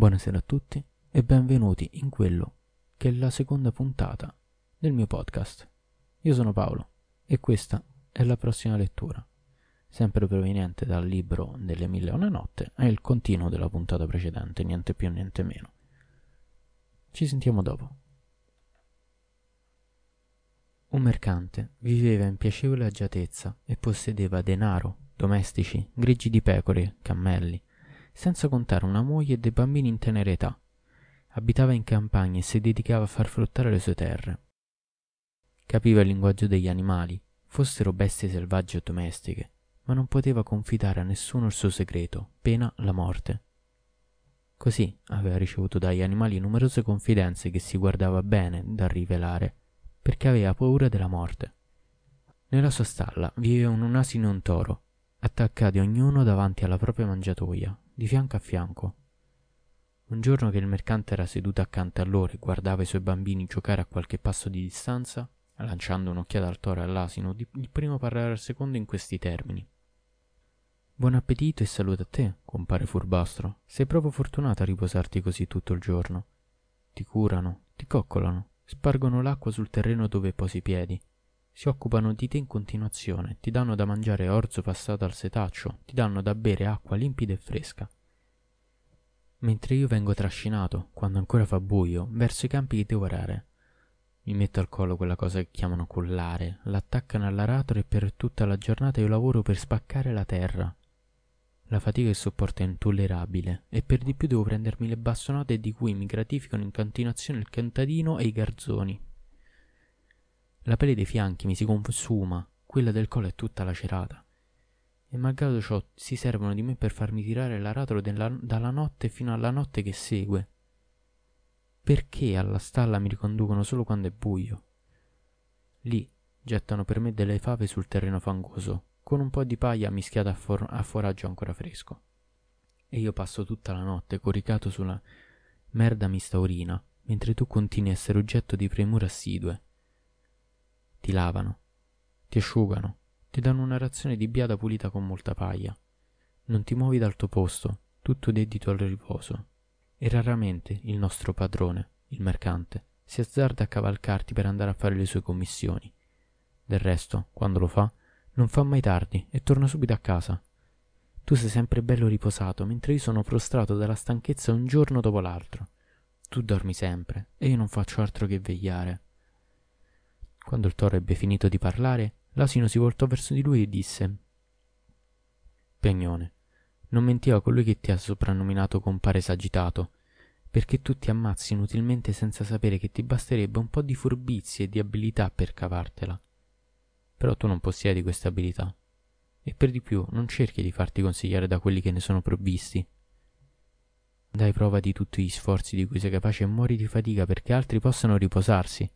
Buonasera a tutti e benvenuti in quello che è la seconda puntata del mio podcast. Io sono Paolo e questa è la prossima lettura, sempre proveniente dal libro delle mille e una notte, è il continuo della puntata precedente, niente più niente meno. Ci sentiamo dopo. Un mercante viveva in piacevole agiatezza e possedeva denaro, domestici, grigi di pecore, cammelli, senza contare una moglie e dei bambini in tenera età. Abitava in campagna e si dedicava a far fruttare le sue terre. Capiva il linguaggio degli animali, fossero bestie selvagge o domestiche, ma non poteva confidare a nessuno il suo segreto, pena la morte. Così aveva ricevuto dagli animali numerose confidenze che si guardava bene da rivelare, perché aveva paura della morte. Nella sua stalla vivevano un asino e un toro, attaccati ognuno davanti alla propria mangiatoia, di fianco a fianco. Un giorno che il mercante era seduto accanto a loro e guardava i suoi bambini giocare a qualche passo di distanza, lanciando un'occhiata al toro e all'asino, il primo parlare al secondo in questi termini. Buon appetito e salute a te, compare furbastro. Sei proprio fortunato a riposarti così tutto il giorno. Ti curano, ti coccolano, spargono l'acqua sul terreno dove posi i piedi, si occupano di te in continuazione, ti danno da mangiare orzo passato al setaccio, ti danno da bere acqua limpida e fresca. Mentre io vengo trascinato, quando ancora fa buio, verso i campi di devorare. Mi metto al collo quella cosa che chiamano collare, l'attaccano all'aratro e per tutta la giornata io lavoro per spaccare la terra. La fatica che sopporto è intollerabile e per di più devo prendermi le bastonate di cui mi gratificano in continuazione il cantadino e i garzoni. La pelle dei fianchi mi si consuma, quella del collo è tutta lacerata. E malgrado ciò si servono di me per farmi tirare l'aratro della, dalla notte fino alla notte che segue. Perché alla stalla mi riconducono solo quando è buio? Lì gettano per me delle fave sul terreno fangoso, con un po' di paglia mischiata a, for- a foraggio ancora fresco. E io passo tutta la notte coricato sulla merda mistaurina, mentre tu continui a essere oggetto di premure assidue ti lavano, ti asciugano, ti danno una razione di biada pulita con molta paglia. Non ti muovi dal tuo posto, tutto dedito al riposo. E raramente il nostro padrone, il mercante, si azzarda a cavalcarti per andare a fare le sue commissioni. Del resto, quando lo fa, non fa mai tardi e torna subito a casa. Tu sei sempre bello riposato, mentre io sono prostrato dalla stanchezza un giorno dopo l'altro. Tu dormi sempre e io non faccio altro che vegliare. Quando il toro ebbe finito di parlare, l'asino si voltò verso di lui e disse Pegnone, non mentiva colui che ti ha soprannominato compare sagitato, perché tu ti ammazzi inutilmente senza sapere che ti basterebbe un po' di furbizia e di abilità per cavartela. Però tu non possiedi queste abilità, e per di più non cerchi di farti consigliare da quelli che ne sono provvisti. Dai prova di tutti gli sforzi di cui sei capace e muori di fatica perché altri possano riposarsi.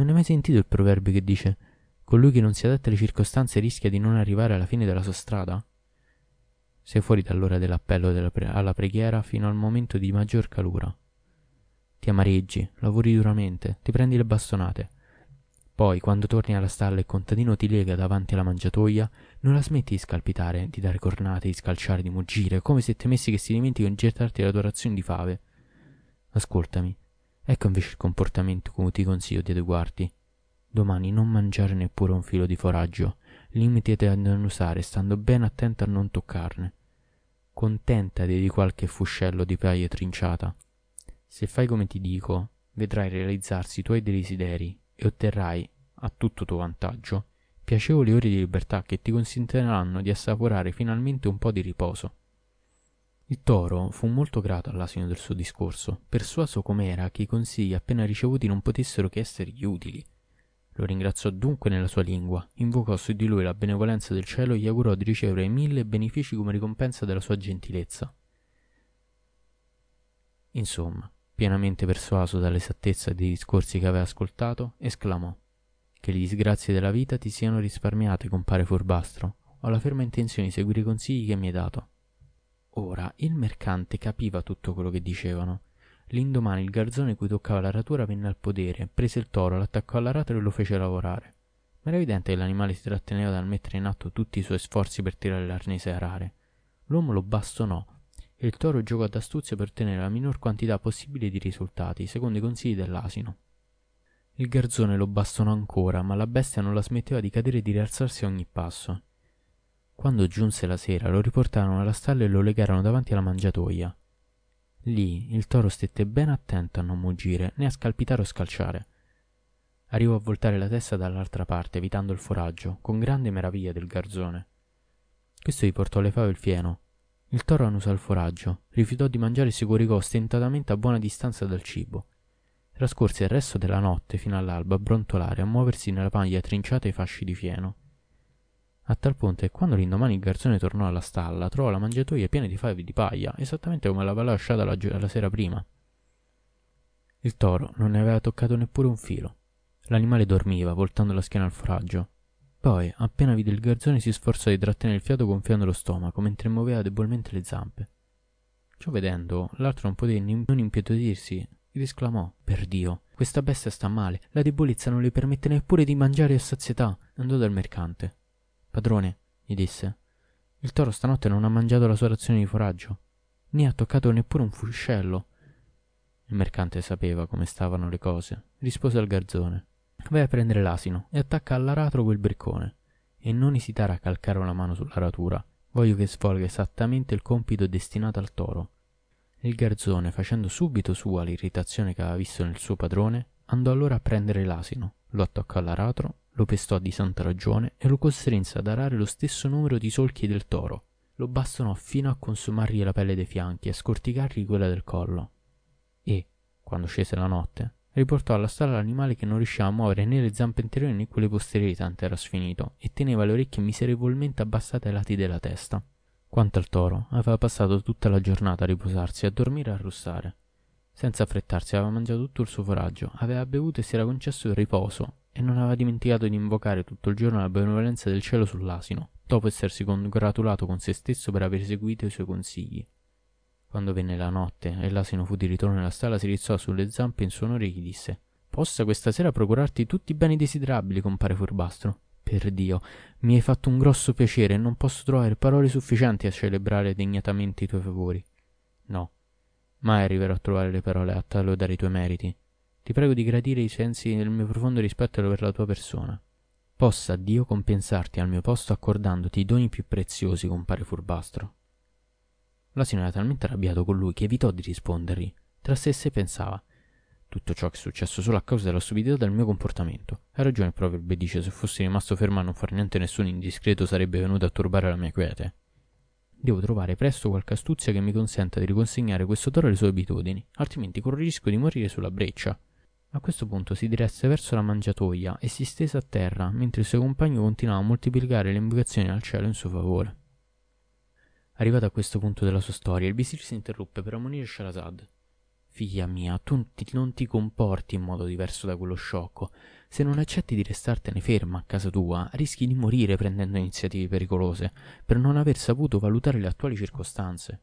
Non hai mai sentito il proverbio che dice colui che non si adatta alle circostanze rischia di non arrivare alla fine della sua strada? Sei fuori dall'ora dell'appello della pre- alla preghiera fino al momento di maggior calura. Ti amareggi, lavori duramente, ti prendi le bastonate. Poi, quando torni alla stalla e il contadino ti lega davanti alla mangiatoia, non la smetti di scalpitare, di dare cornate, di scalciare, di muggire, come se temessi che si dimentichi di gettarti la tua razione di fave. Ascoltami, Ecco invece il comportamento come ti consiglio di adeguarti. Domani non mangiare neppure un filo di foraggio, limitati a non usare, stando ben attento a non toccarne. Contentati di qualche fuscello di paia trinciata. Se fai come ti dico, vedrai realizzarsi i tuoi desideri e otterrai, a tutto tuo vantaggio, piacevoli ore di libertà che ti consentiranno di assaporare finalmente un po' di riposo. Il toro fu molto grato all'asino del suo discorso, persuaso com'era che i consigli appena ricevuti non potessero che essergli utili. Lo ringraziò dunque nella sua lingua, invocò su di lui la benevolenza del cielo e gli augurò di ricevere mille benefici come ricompensa della sua gentilezza. Insomma, pienamente persuaso dall'esattezza dei discorsi che aveva ascoltato, esclamò Che le disgrazie della vita ti siano risparmiate, compare furbastro. Ho la ferma intenzione di seguire i consigli che mi hai dato. Ora il mercante capiva tutto quello che dicevano. L'indomani il garzone cui toccava l'aratura venne al podere, prese il toro, l'attaccò all'aratro e lo fece lavorare. Ma era evidente che l'animale si tratteneva dal mettere in atto tutti i suoi sforzi per tirare l'arnese a arare. L'uomo lo bastonò e il toro giocò d'astuzia per ottenere la minor quantità possibile di risultati, secondo i consigli dell'asino. Il garzone lo bastonò ancora, ma la bestia non la smetteva di cadere e di rialzarsi a ogni passo. Quando giunse la sera, lo riportarono alla stalla e lo legarono davanti alla mangiatoia. Lì il toro stette ben attento a non muggire né a scalpitare o scalciare. Arrivò a voltare la testa dall'altra parte, evitando il foraggio, con grande meraviglia del garzone. Questo gli portò le fave e il fieno. Il toro annusò il foraggio, rifiutò di mangiare e si coricò ostentatamente a buona distanza dal cibo. Trascorse il resto della notte fino all'alba a brontolare, a muoversi nella paglia trinciata ai fasci di fieno. A tal punto che quando l'indomani il garzone tornò alla stalla, trovò la mangiatoia piena di fave di paglia, esattamente come l'aveva lasciata la, la sera prima. Il toro non ne aveva toccato neppure un filo. L'animale dormiva, voltando la schiena al foraggio. Poi, appena vide il garzone, si sforzò di trattenere il fiato gonfiando lo stomaco, mentre muoveva debolmente le zampe. Ciò vedendo, l'altro non poté non impietodirsi ed esclamò per dio questa bestia sta male la debolezza non le permette neppure di mangiare a sazietà andò dal mercante padrone gli disse il toro stanotte non ha mangiato la sua razione di foraggio né ha toccato neppure un fuscello. Il mercante sapeva come stavano le cose rispose al garzone. Vai a prendere l'asino e attacca all'aratro quel briccone e non esitare a calcare una mano sull'aratura voglio che svolga esattamente il compito destinato al toro. Il garzone, facendo subito sua l'irritazione che aveva visto nel suo padrone, andò allora a prendere l'asino, lo attaccò all'aratro, lo pestò di santa ragione e lo costrinse ad arare lo stesso numero di solchi del toro. Lo bastonò fino a consumargli la pelle dei fianchi e a scorticargli quella del collo. E, quando scese la notte, riportò alla stalla l'animale che non riusciva a muovere né le zampe anteriori né quelle posteriori tanto era sfinito e teneva le orecchie miserevolmente abbassate ai lati della testa. Quanto al toro, aveva passato tutta la giornata a riposarsi, a dormire e a russare. Senza affrettarsi aveva mangiato tutto il suo foraggio, aveva bevuto e si era concesso il riposo, e non aveva dimenticato di invocare tutto il giorno la benevolenza del cielo sull'asino, dopo essersi congratulato con se stesso per aver seguito i suoi consigli. Quando venne la notte e l'asino fu di ritorno nella stalla, si rizzò sulle zampe in suo onore e gli disse Possa questa sera procurarti tutti i beni desiderabili, compare furbastro. Per Dio, mi hai fatto un grosso piacere e non posso trovare parole sufficienti a celebrare degnatamente i tuoi favori. No, mai arriverò a trovare le parole a lodare i tuoi meriti. Ti prego di gradire i sensi del mio profondo rispetto per la tua persona. Possa Dio compensarti al mio posto accordandoti i doni più preziosi, compare furbastro. L'asino era talmente arrabbiato con lui che evitò di rispondergli. Tra sé e sé pensava tutto ciò che è successo solo a causa della stupidità del mio comportamento. Ha ragione il proverbio dice se fossi rimasto fermo a non far niente nessun indiscreto sarebbe venuto a turbare la mia quiete. Devo trovare presto qualche astuzia che mi consenta di riconsegnare questo toro alle sue abitudini, altrimenti corro il rischio di morire sulla breccia. A questo punto si diresse verso la mangiatoia e si stese a terra, mentre il suo compagno continuava a moltiplicare le invocazioni al cielo in suo favore. Arrivato a questo punto della sua storia, il visir si interruppe per ammonire Sharazad. Figlia mia, tu non ti comporti in modo diverso da quello sciocco. Se non accetti di restartene ferma a casa tua, rischi di morire prendendo iniziative pericolose, per non aver saputo valutare le attuali circostanze.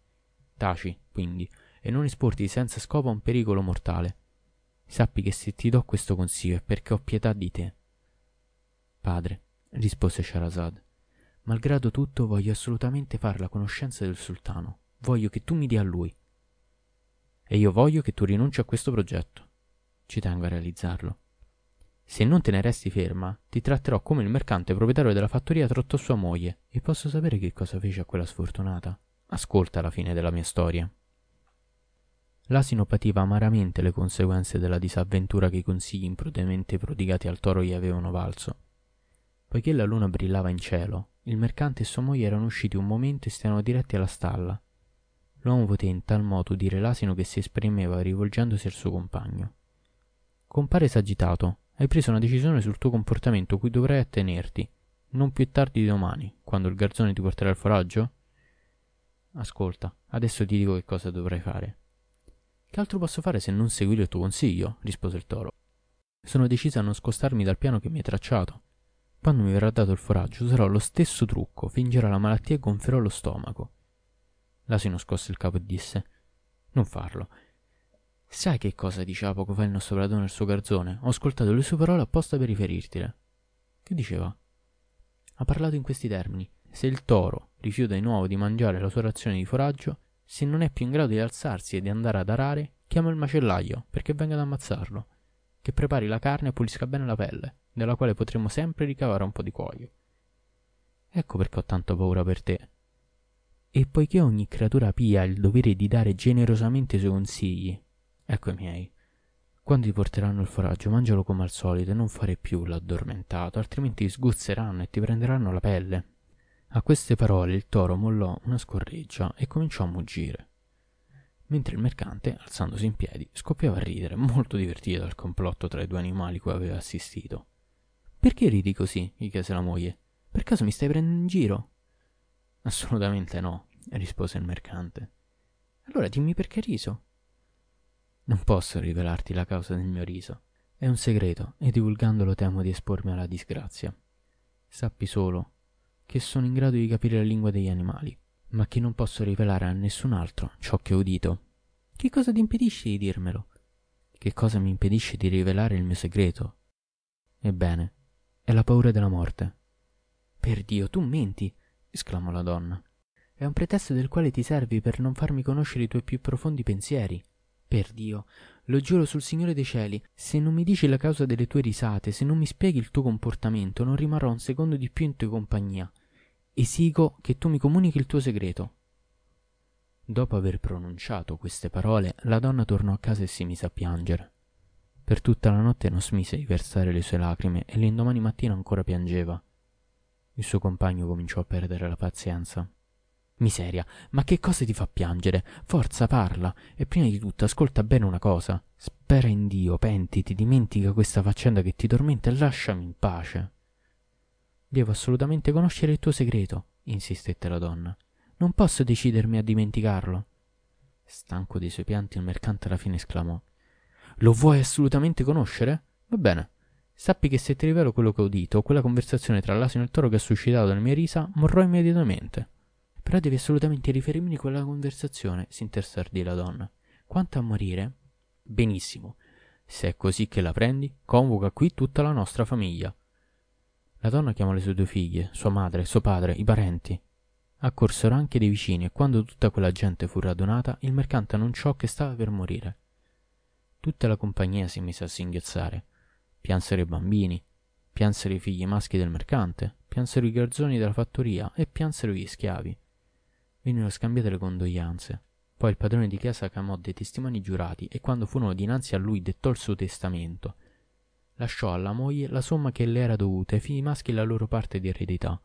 Taci, quindi, e non esporti senza scopo a un pericolo mortale. Sappi che se ti do questo consiglio è perché ho pietà di te. Padre, rispose Sharazad, malgrado tutto voglio assolutamente fare la conoscenza del sultano. Voglio che tu mi dia a lui e io voglio che tu rinunci a questo progetto. Ci tengo a realizzarlo. Se non te ne resti ferma, ti tratterò come il mercante proprietario della fattoria trattò sua moglie, e posso sapere che cosa fece a quella sfortunata. Ascolta la fine della mia storia. L'asino pativa amaramente le conseguenze della disavventura che i consigli imprudentemente prodigati al toro gli avevano valso. Poiché la luna brillava in cielo, il mercante e sua moglie erano usciti un momento e stavano diretti alla stalla, L'uomo poté in tal modo udire l'asino che si esprimeva rivolgendosi al suo compagno. Compare esagitato, hai preso una decisione sul tuo comportamento cui dovrai attenerti, non più tardi di domani, quando il garzone ti porterà il foraggio? Ascolta, adesso ti dico che cosa dovrai fare. Che altro posso fare se non seguire il tuo consiglio? rispose il toro. Sono deciso a non scostarmi dal piano che mi hai tracciato. Quando mi verrà dato il foraggio userò lo stesso trucco, fingerò la malattia e gonfierò lo stomaco. L'asino scosse il capo e disse Non farlo. Sai che cosa diceva poco fa il nostro padrone al suo garzone? Ho ascoltato le sue parole apposta per riferirtele. Che diceva? Ha parlato in questi termini. Se il toro rifiuta di nuovo di mangiare la sua razione di foraggio, Se non è più in grado di alzarsi e di andare ad arare, chiama il macellaio perché venga ad ammazzarlo, che prepari la carne e pulisca bene la pelle, dalla quale potremo sempre ricavare un po' di cuoio. Ecco perché ho tanto paura per te. E poiché ogni creatura pia ha il dovere di dare generosamente i suoi consigli, ecco i miei. Quando ti porteranno il foraggio, mangialo come al solito e non fare più l'addormentato, altrimenti ti sguzzeranno e ti prenderanno la pelle. A queste parole il toro mollò una scorreggia e cominciò a muggire. Mentre il mercante, alzandosi in piedi, scoppiava a ridere, molto divertito dal complotto tra i due animali cui aveva assistito. Perché ridi così? gli chiese la moglie. Per caso mi stai prendendo in giro? Assolutamente no, rispose il mercante. Allora dimmi perché riso. Non posso rivelarti la causa del mio riso. È un segreto e divulgandolo temo di espormi alla disgrazia. Sappi solo che sono in grado di capire la lingua degli animali, ma che non posso rivelare a nessun altro ciò che ho udito. Che cosa ti impedisce di dirmelo? Che cosa mi impedisce di rivelare il mio segreto? Ebbene, è la paura della morte. Per Dio, tu menti, esclamò la donna. È un pretesto del quale ti servi per non farmi conoscere i tuoi più profondi pensieri. Per Dio, lo giuro sul Signore dei cieli, se non mi dici la causa delle tue risate, se non mi spieghi il tuo comportamento, non rimarrò un secondo di più in tua compagnia. Esigo che tu mi comunichi il tuo segreto. Dopo aver pronunciato queste parole, la donna tornò a casa e si mise a piangere. Per tutta la notte non smise di versare le sue lacrime e l'indomani mattina ancora piangeva. Il suo compagno cominciò a perdere la pazienza. Miseria, ma che cosa ti fa piangere? Forza, parla. E prima di tutto ascolta bene una cosa. Spera in Dio, pentiti, dimentica questa faccenda che ti tormenta e lasciami in pace. Devo assolutamente conoscere il tuo segreto, insistette la donna. Non posso decidermi a dimenticarlo. Stanco dei suoi pianti, il mercante alla fine esclamò. Lo vuoi assolutamente conoscere? Va bene. Sappi che se ti rivelo quello che ho udito, quella conversazione tra l'asino e il toro che ha suscitato le mie risa, morrò immediatamente. Però devi assolutamente riferirmi quella conversazione, si intersardì la donna. Quanto a morire? Benissimo. Se è così che la prendi, convoca qui tutta la nostra famiglia. La donna chiamò le sue due figlie, sua madre, suo padre, i parenti. Accorsero anche dei vicini e quando tutta quella gente fu radunata, il mercante annunciò che stava per morire. Tutta la compagnia si mise a singhiozzare. Piansero i bambini, piansero i figli maschi del mercante, piansero i garzoni della fattoria e piansero gli schiavi vennero scambiate le condoglianze. Poi il padrone di chiesa chiamò dei testimoni giurati e quando furono dinanzi a lui dettò il suo testamento. Lasciò alla moglie la somma che le era dovuta e ai figli maschi la loro parte di eredità.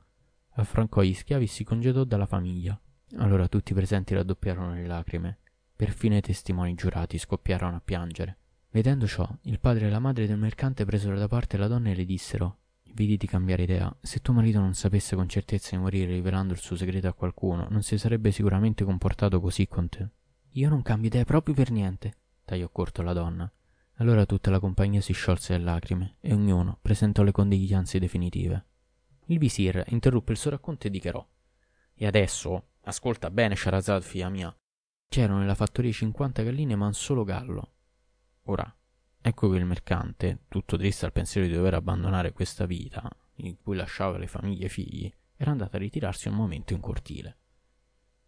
Affrancò gli schiavi e si congedò dalla famiglia. Allora tutti i presenti raddoppiarono le lacrime. Perfino i testimoni giurati scoppiarono a piangere. Vedendo ciò, il padre e la madre del mercante presero da parte la donna e le dissero Vedi di cambiare idea. Se tuo marito non sapesse con certezza di morire rivelando il suo segreto a qualcuno, non si sarebbe sicuramente comportato così con te. Io non cambio idea proprio per niente, tagliò corto la donna. Allora tutta la compagnia si sciolse in lacrime e ognuno presentò le condiglianze definitive. Il visir interruppe il suo racconto e dichiarò: E adesso, ascolta bene, Sharazad, figlia mia. C'erano nella fattoria cinquanta galline, ma un solo gallo. Ora, Ecco che il mercante, tutto triste al pensiero di dover abbandonare questa vita, in cui lasciava le famiglie e i figli, era andato a ritirarsi un momento in cortile.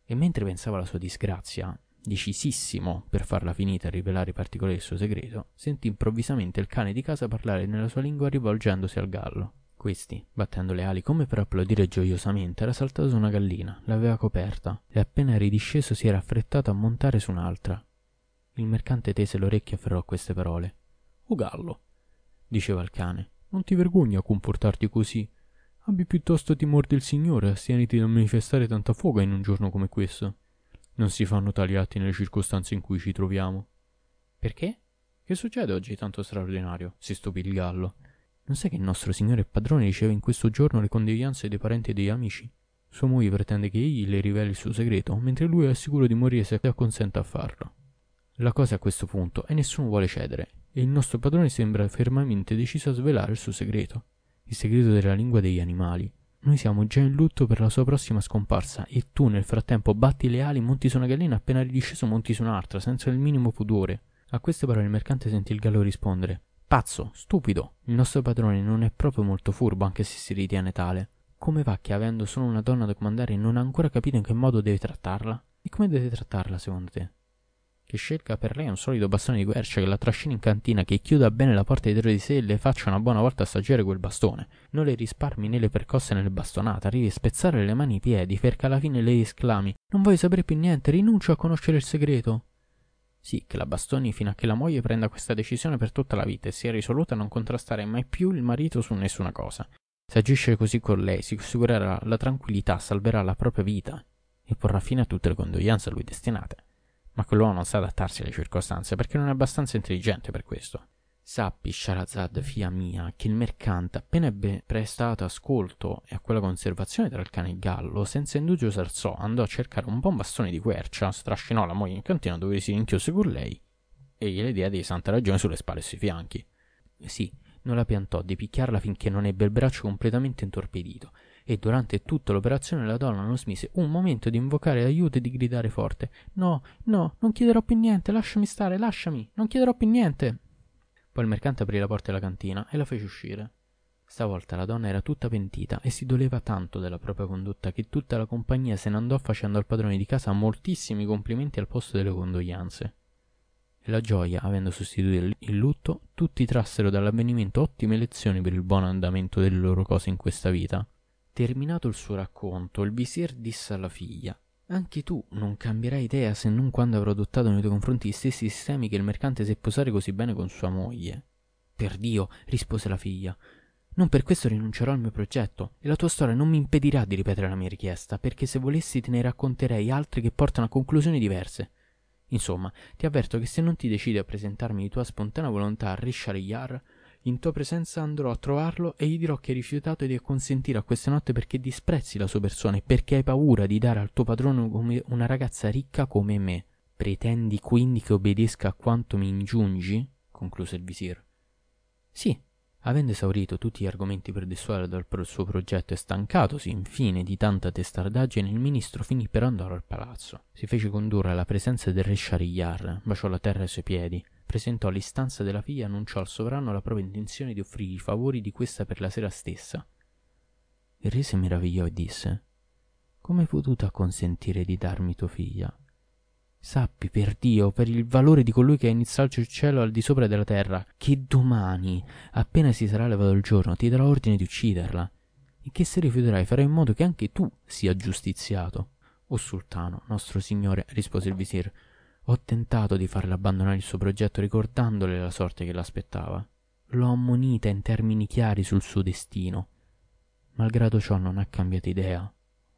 E mentre pensava alla sua disgrazia, decisissimo per farla finita e rivelare i particolari del suo segreto, sentì improvvisamente il cane di casa parlare nella sua lingua rivolgendosi al gallo. Questi, battendo le ali come per applaudire gioiosamente, era saltato su una gallina, l'aveva coperta, e appena ridisceso si era affrettato a montare su un'altra. Il mercante tese l'orecchio e afferrò queste parole. O gallo, diceva il cane, non ti vergogni a comportarti così. Abbi piuttosto timore del Signore e astieniti dal manifestare tanta foga in un giorno come questo. Non si fanno tali atti nelle circostanze in cui ci troviamo. Perché? Che succede oggi tanto straordinario? si stupì il gallo. Non sai che il nostro signore e padrone riceve in questo giorno le condoglianze dei parenti e degli amici? Sua moglie pretende che egli le riveli il suo segreto, mentre lui è sicuro di morire se acconsente a farlo. La cosa a questo punto è nessuno vuole cedere, e il nostro padrone sembra fermamente deciso a svelare il suo segreto, il segreto della lingua degli animali. Noi siamo già in lutto per la sua prossima scomparsa e tu nel frattempo batti le ali, monti su una gallina, appena ridisceso monti su un'altra, senza il minimo pudore. A queste parole il mercante sentì il gallo rispondere Pazzo, stupido, il nostro padrone non è proprio molto furbo anche se si ritiene tale. Come va che avendo solo una donna da comandare non ha ancora capito in che modo deve trattarla? E come dovete trattarla, secondo te? Che scelga per lei un solido bastone di quercia che la trascini in cantina, che chiuda bene la porta dietro di sé e le faccia una buona volta assaggiare quel bastone. Non le risparmi né le percosse né le bastonate, arrivi a spezzare le mani e i piedi, perché alla fine lei esclami Non voglio sapere più niente, rinuncio a conoscere il segreto. Sì, che la bastoni fino a che la moglie prenda questa decisione per tutta la vita e sia risoluta a non contrastare mai più il marito su nessuna cosa. Se agisce così con lei, si assicurerà la tranquillità, salverà la propria vita e porrà fine a tutte le condoglianze a lui destinate ma quell'uomo non sa adattarsi alle circostanze perché non è abbastanza intelligente per questo. Sappi, Sharazad, figlia mia, che il mercante, appena ebbe prestato ascolto e a quella conservazione tra il cane e il gallo, senza indugio s'alzò, andò a cercare un buon bastone di quercia, strascinò la moglie in cantina dove si rinchiuse con lei e gliele diede di santa ragione sulle spalle e sui fianchi. Sì, non la piantò di picchiarla finché non ebbe il braccio completamente intorpidito e durante tutta l'operazione la donna non smise un momento di invocare aiuto e di gridare forte No, no, non chiederò più niente, lasciami stare, lasciami, non chiederò più niente. Poi il mercante aprì la porta della cantina e la fece uscire. Stavolta la donna era tutta pentita e si doleva tanto della propria condotta che tutta la compagnia se ne andò facendo al padrone di casa moltissimi complimenti al posto delle condoglianze. E la gioia, avendo sostituito il lutto, tutti trassero dall'avvenimento ottime lezioni per il buon andamento delle loro cose in questa vita. Terminato il suo racconto, il visir disse alla figlia anche tu non cambierai idea se non quando avrò adottato nei tuoi confronti gli stessi sistemi che il mercante seppe usare così bene con sua moglie. Per Dio, rispose la figlia, non per questo rinuncerò al mio progetto, e la tua storia non mi impedirà di ripetere la mia richiesta, perché se volessi te ne racconterei altre che portano a conclusioni diverse. Insomma, ti avverto che se non ti decidi a presentarmi di tua spontanea volontà a Rishariyar, in tua presenza andrò a trovarlo e gli dirò che hai rifiutato di acconsentire a questa notte perché disprezzi la sua persona e perché hai paura di dare al tuo padrone una ragazza ricca come me. Pretendi quindi che obbedisca a quanto mi ingiungi? concluse il visir. Sì, avendo esaurito tutti gli argomenti per dissuadere dal suo progetto e stancatosi infine di tanta testardaggine, il ministro finì per andare al palazzo. Si fece condurre alla presenza del re Shariar, baciò la terra ai suoi piedi, presentò l'istanza della figlia e annunciò al sovrano la propria intenzione di offrire i favori di questa per la sera stessa. Il re si meravigliò e disse Come hai potuto acconsentire di darmi tua figlia? Sappi, per Dio, per il valore di colui che ha iniziato il cielo al di sopra della terra, che domani, appena si sarà levato il giorno, ti darò ordine di ucciderla, e che se rifiuterai farai in modo che anche tu sia giustiziato. O sultano, nostro signore, rispose il visir, ho tentato di farle abbandonare il suo progetto ricordandole la sorte che l'aspettava. L'ho ammonita in termini chiari sul suo destino. Malgrado ciò non ha cambiato idea.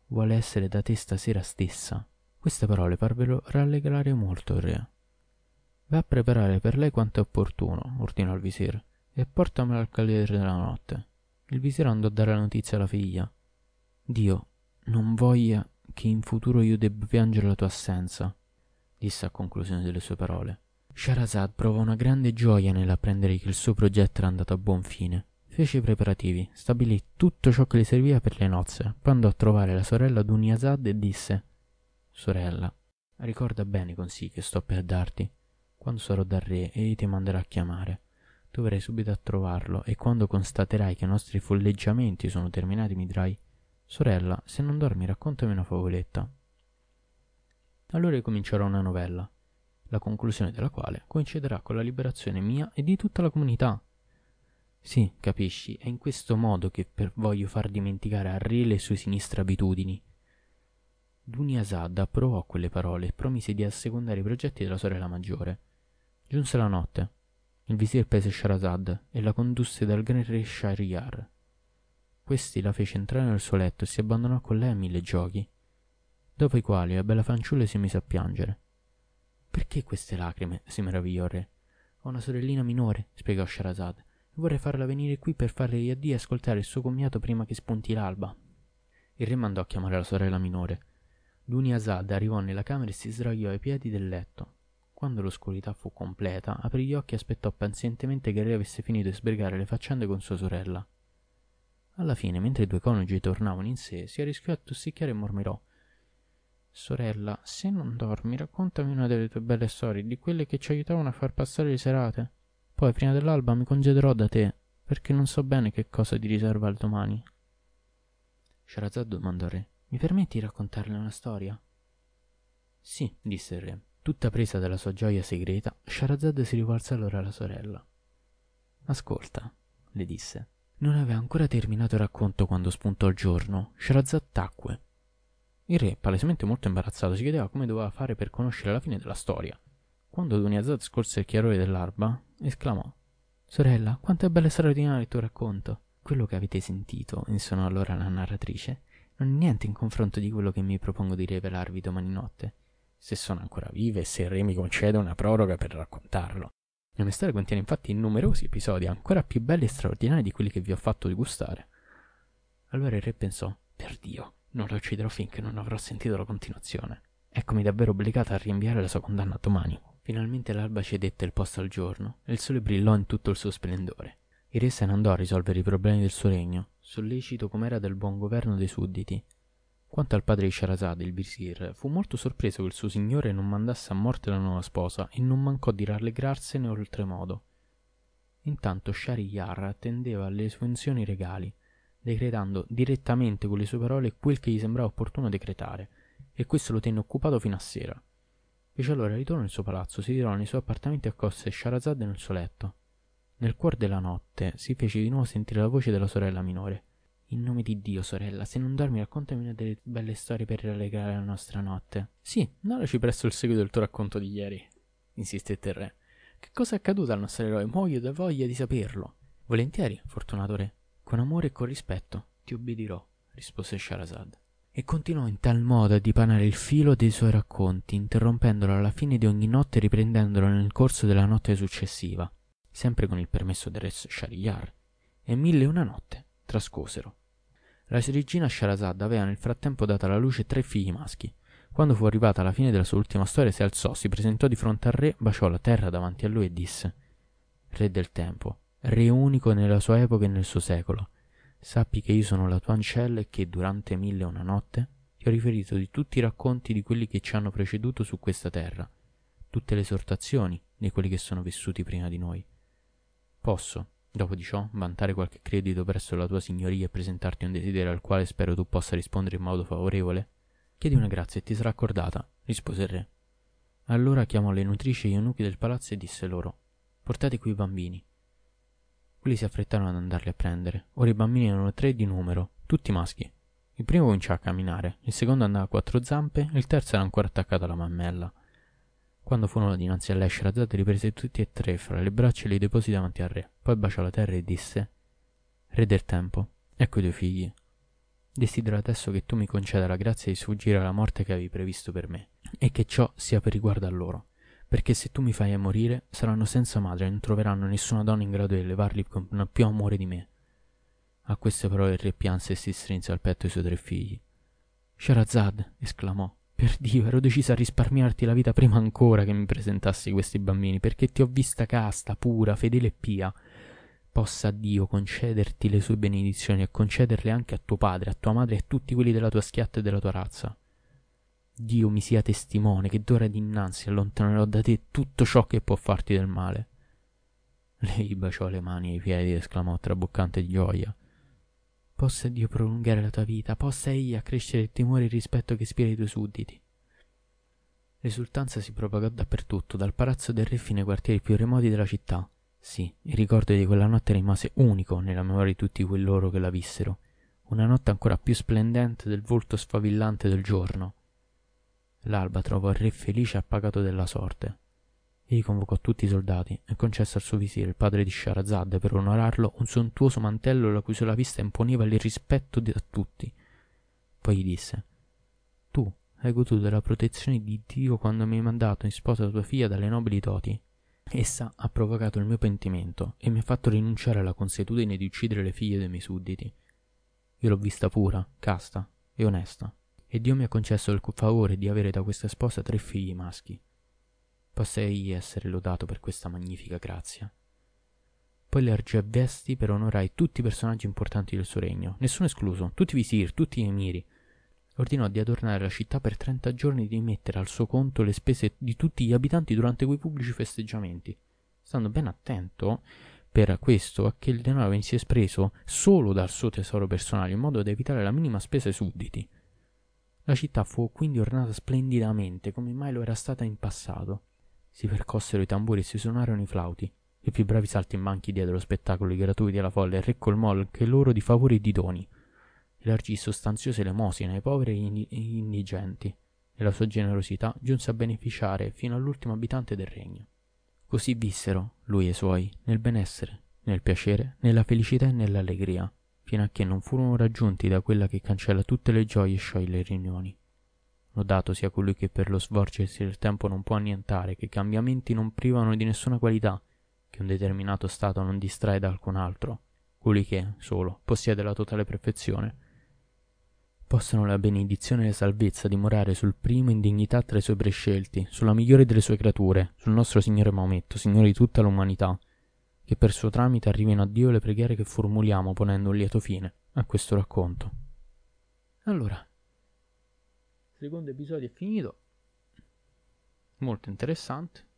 Vuole essere da te stasera stessa. Queste parole parvero rallegrare molto il re. Va a preparare per lei quanto è opportuno, ordinò il visir, e portamela al cavaliere della notte. Il visir andò a dare la notizia alla figlia. Dio, non voglia che in futuro io debba piangere la tua assenza disse a conclusione delle sue parole. Sharazad provò una grande gioia nell'apprendere che il suo progetto era andato a buon fine. Fece i preparativi, stabilì tutto ciò che le serviva per le nozze, poi andò a trovare la sorella Duniazad e disse Sorella, ricorda bene i consigli che sto per darti. Quando sarò dal re, egli ti manderà a chiamare. Tu verrai subito a trovarlo e quando constaterai che i nostri folleggiamenti sono terminati mi dirai Sorella, se non dormi raccontami una favoletta. Allora comincerà una novella, la conclusione della quale coinciderà con la liberazione mia e di tutta la comunità. Sì, capisci, è in questo modo che voglio far dimenticare a Re le sue sinistre abitudini. Duniasad approvò quelle parole e promise di assecondare i progetti della sorella maggiore. Giunse la notte. Il visir prese Sharazad e la condusse dal gran re Shahryar. Questi la fece entrare nel suo letto e si abbandonò con lei a mille giochi dopo i quali la bella fanciulla si mise a piangere. Perché queste lacrime? si meravigliò il re. Ho una sorellina minore, spiegò Sharazad, e vorrei farla venire qui per farle gli addii e ascoltare il suo commiato prima che spunti l'alba. Il re mandò a chiamare la sorella minore. Duniazad arrivò nella camera e si sdraiò ai piedi del letto. Quando l'oscurità fu completa, aprì gli occhi e aspettò pazientemente che il re avesse finito di sbrigare le faccende con sua sorella. Alla fine, mentre i due coniugi tornavano in sé, si arrischiò a tossicchiare e mormirò. Sorella, se non dormi, raccontami una delle tue belle storie, di quelle che ci aiutavano a far passare le serate. Poi, prima dell'alba, mi congederò da te, perché non so bene che cosa ti riserva il domani. Sharazad domandò re, mi permetti di raccontarle una storia? Sì, disse il re. Tutta presa dalla sua gioia segreta, Sharazad si rivolse allora alla sorella. Ascolta, le disse. Non aveva ancora terminato il racconto quando spuntò il giorno. Sharazad tacque. Il re, palesemente molto imbarazzato, si chiedeva come doveva fare per conoscere la fine della storia. Quando Duniazad scorse il chiarore dell'alba, esclamò Sorella, quanto è bello e straordinario il tuo racconto. Quello che avete sentito, insonò allora la narratrice, non è niente in confronto di quello che mi propongo di rivelarvi domani notte, se sono ancora vive e se il re mi concede una proroga per raccontarlo. Il mio storia contiene infatti numerosi episodi ancora più belli e straordinari di quelli che vi ho fatto degustare. Allora il re pensò, per Dio, non lo ucciderò finché non avrò sentito la continuazione. Eccomi davvero obbligata a rinviare la sua condanna domani. Finalmente l'alba cedette il posto al giorno e il sole brillò in tutto il suo splendore. Il re se ne andò a risolvere i problemi del suo regno, sollecito com'era del buon governo dei sudditi. Quanto al padre di Sharazad, il visir, fu molto sorpreso che il suo signore non mandasse a morte la nuova sposa e non mancò di rallegrarsene oltremodo. Intanto Shahryar attendeva alle sue funzioni regali, decretando direttamente con le sue parole quel che gli sembrava opportuno decretare, e questo lo tenne occupato fino a sera. Fece allora ritorno nel suo palazzo, si tirò nei suoi appartamenti e accosse Sharazad nel suo letto. Nel cuor della notte si fece di nuovo sentire la voce della sorella minore. In nome di Dio, sorella, se non dormi raccontami una delle belle storie per rallegrare la nostra notte. Sì, narraci presto il seguito del tuo racconto di ieri, insistette il re. Che cosa è accaduto al nostro eroe? Muoio da voglia di saperlo. Volentieri, fortunato re. Con amore e con rispetto, ti ubbidirò, rispose Sharazad. E continuò in tal modo a dipanare il filo dei suoi racconti, interrompendolo alla fine di ogni notte e riprendendolo nel corso della notte successiva sempre con il permesso del re Shahryar, e mille e una notte trascorsero. La regina Sharazad aveva nel frattempo dato alla luce tre figli maschi. Quando fu arrivata alla fine della sua ultima storia, si alzò, si presentò di fronte al re, baciò la terra davanti a lui e disse: Re del tempo, re unico nella sua epoca e nel suo secolo, sappi che io sono la tua ancella e che durante mille e una notte ti ho riferito di tutti i racconti di quelli che ci hanno preceduto su questa terra, tutte le esortazioni di quelli che sono vissuti prima di noi Posso, dopo di ciò, vantare qualche credito presso la tua signoria e presentarti un desiderio al quale spero tu possa rispondere in modo favorevole? Chiedi una grazia e ti sarà accordata, rispose il re. Allora chiamò le nutrici e gli eunuchi del palazzo e disse loro: Portate qui i bambini. Quelli si affrettarono ad andarli a prendere. Ora i bambini erano tre di numero, tutti maschi. Il primo cominciò a camminare, il secondo andava a quattro zampe e il terzo era ancora attaccato alla mammella. Quando furono dinanzi a lei, Sherazad riprese tutti e tre fra le braccia e li deposì davanti al re. Poi baciò la terra e disse: Re del tempo, ecco i tuoi figli. Desidero adesso che tu mi conceda la grazia di sfuggire alla morte che avevi previsto per me, e che ciò sia per riguardo a loro, perché se tu mi fai morire saranno senza madre e non troveranno nessuna donna in grado di elevarli con più amore di me. A queste parole il re pianse e si strinse al petto i suoi tre figli. Sherazad, esclamò, per Dio, ero decisa a risparmiarti la vita prima ancora che mi presentassi questi bambini, perché ti ho vista casta, pura, fedele e pia. Possa Dio concederti le sue benedizioni e concederle anche a tuo padre, a tua madre e a tutti quelli della tua schiatta e della tua razza. Dio mi sia testimone che d'ora dinanzi allontanerò da te tutto ciò che può farti del male. Lei baciò le mani e i piedi e esclamò traboccante di gioia. Possa Dio prolungare la tua vita, possa egli accrescere il timore e il rispetto che ispira i tuoi sudditi. L'esultanza si propagò dappertutto, dal palazzo del re fino ai quartieri più remoti della città. Sì, il ricordo di quella notte rimase unico nella memoria di tutti loro che la vissero, una notte ancora più splendente del volto sfavillante del giorno. L'alba trovò il re felice e appagato della sorte. Egli convocò tutti i soldati e concesse al suo visir, il padre di Sharazad, per onorarlo, un sontuoso mantello la cui sola vista imponeva il rispetto da tutti. Poi gli disse: Tu hai goduto della protezione di Dio quando mi hai mandato in sposa tua figlia dalle nobili doti. Essa ha provocato il mio pentimento e mi ha fatto rinunciare alla consuetudine di uccidere le figlie dei miei sudditi. Io l'ho vista pura, casta e onesta, e Dio mi ha concesso il favore di avere da questa sposa tre figli maschi. Possa egli essere lodato per questa magnifica grazia. Poi le ergì a vesti per onorare tutti i personaggi importanti del suo regno, nessuno escluso, tutti i visir, tutti gli emiri. Ordinò di adornare la città per trenta giorni e di mettere al suo conto le spese di tutti gli abitanti durante quei pubblici festeggiamenti, stando ben attento per questo a che il denaro venisse espreso solo dal suo tesoro personale in modo da evitare la minima spesa ai sudditi. La città fu quindi ornata splendidamente, come mai lo era stata in passato. Si percossero i tamburi e si suonarono i flauti. I più bravi saltimbanchi diedero spettacoli gratuiti alla folla e re colmò anche loro di favori e di doni. Elargì sostanziose elemosine ai poveri e indigenti, e la sua generosità giunse a beneficiare fino all'ultimo abitante del regno. Così vissero, lui e i suoi, nel benessere, nel piacere, nella felicità e nell'allegria, fino a che non furono raggiunti da quella che cancella tutte le gioie e scioglie le riunioni. Lodato sia colui che per lo svolgersi del tempo non può annientare, che i cambiamenti non privano di nessuna qualità, che un determinato stato non distrae da alcun altro, colui che, solo, possiede la totale perfezione. Possano la benedizione e la salvezza dimorare sul primo in dignità tra i suoi prescelti, sulla migliore delle sue creature, sul nostro Signore Maometto, Signore di tutta l'umanità, che per suo tramite arrivino a Dio le preghiere che formuliamo ponendo un lieto fine a questo racconto. Allora, il secondo episodio è finito, molto interessante,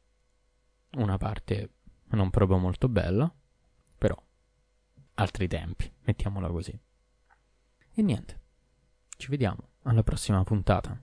una parte non proprio molto bella, però altri tempi, mettiamola così. E niente, ci vediamo alla prossima puntata.